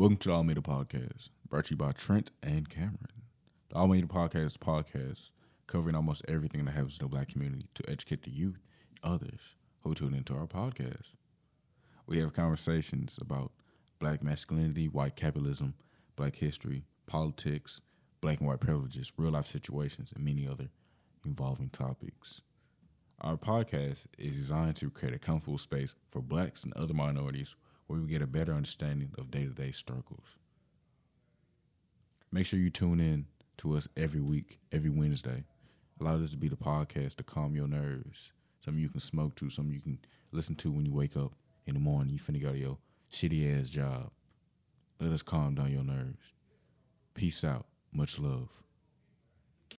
Welcome to the Almeda Podcast, brought to you by Trent and Cameron. The Almeda Podcast is a podcast covering almost everything that happens in the black community to educate the youth and others who tune into our podcast. We have conversations about black masculinity, white capitalism, black history, politics, black and white privileges, real life situations, and many other involving topics. Our podcast is designed to create a comfortable space for blacks and other minorities where we get a better understanding of day to day struggles. Make sure you tune in to us every week, every Wednesday. Allow this to be the podcast to calm your nerves. Something you can smoke to, something you can listen to when you wake up in the morning. You finna go to your shitty ass job. Let us calm down your nerves. Peace out. Much love.